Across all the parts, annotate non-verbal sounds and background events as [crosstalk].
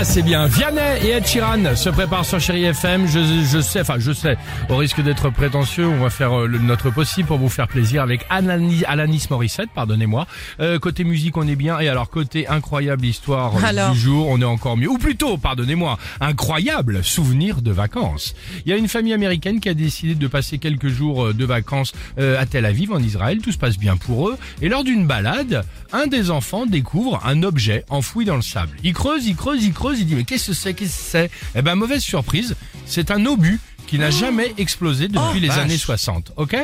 Ah, c'est bien. Vianney et Ed Sheeran se préparent sur Chéri FM. Je, je sais, enfin, je sais, au risque d'être prétentieux, on va faire euh, le- notre possible pour vous faire plaisir avec Alanis, Alanis Morissette, pardonnez-moi. Euh, côté musique, on est bien. Et alors, côté incroyable histoire Alors du jour, on est encore mieux. Ou plutôt, pardonnez-moi, incroyable souvenir de vacances. Il y a une famille américaine qui a décidé de passer quelques jours euh, de vacances euh, à Tel Aviv, en Israël. Tout se passe bien pour eux. Et lors d'une balade, un des enfants découvre un objet enfoui dans le sable. Il creuse, il creuse, il creuse, il dit mais qu'est-ce que c'est, qu'est-ce que c'est? Eh ben mauvaise surprise, c'est un obus qui n'a jamais explosé depuis les années 60, ok?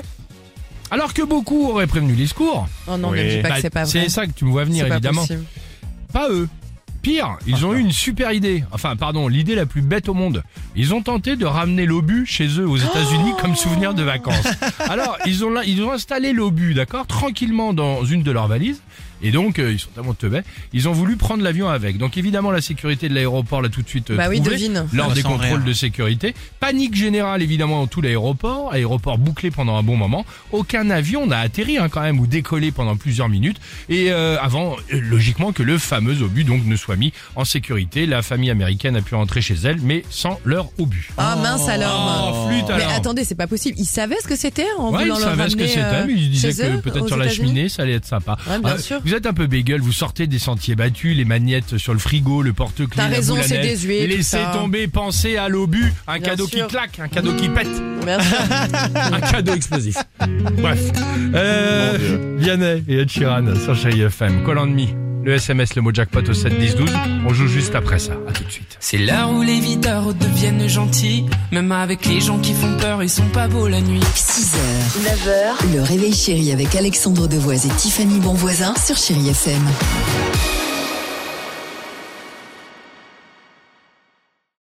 Alors que beaucoup auraient prévenu les secours. Oh non, Oui. ne dis pas Bah, que c'est pas vrai. C'est ça que tu me vois venir pas évidemment. possible. Pas eux. Pire, ils ont eu une super idée. Enfin, pardon, l'idée la plus bête au monde. Ils ont tenté de ramener l'obus chez eux aux États-Unis comme souvenir de vacances. [laughs] Alors, ils ont ils ont installé l'obus, d'accord, tranquillement dans une de leurs valises. Et donc, euh, ils sont tellement teubés, ils ont voulu prendre l'avion avec. Donc, évidemment, la sécurité de l'aéroport l'a tout de suite euh, Bah oui, trouvé devine. lors Ça des sent contrôles rien. de sécurité. Panique générale, évidemment, dans tout l'aéroport. Aéroport bouclé pendant un bon moment. Aucun avion n'a atterri hein, quand même ou décollé pendant plusieurs minutes. Et euh, avant, logiquement, que le fameux obus donc ne soit mis en sécurité. La famille américaine a pu rentrer chez elle, mais sans leur obus. Ah mince alors. Oh, flûte Mais alors. attendez, c'est pas possible. Ils savaient ce que c'était en Ouais, voulant ils savaient ce que c'était, euh, mais ils disaient que peut-être sur la cheminée, ça allait être sympa. Ouais, bien Euh, sûr. Vous êtes un peu bagel, vous sortez des sentiers battus, les magnettes sur le frigo, le porte-clés, T'as la raison, c'est désuet, Laissez tomber, pensez à l'obus, un Bien cadeau sûr. qui claque, un cadeau qui pète. Merci. [laughs] un cadeau explosif. Bref. Euh, Vianney et Ed Sheeran sur Chéri FM. Call on me. Le SMS, le mot jackpot au 7 10 12. On joue juste après ça. À tout de suite. C'est l'heure où les videurs deviennent gentils, même avec les gens qui font peur, ils sont pas beaux la nuit. 6h, 9h, le réveil chéri avec Alexandre Devoise et Tiffany Bonvoisin sur Chéri FM.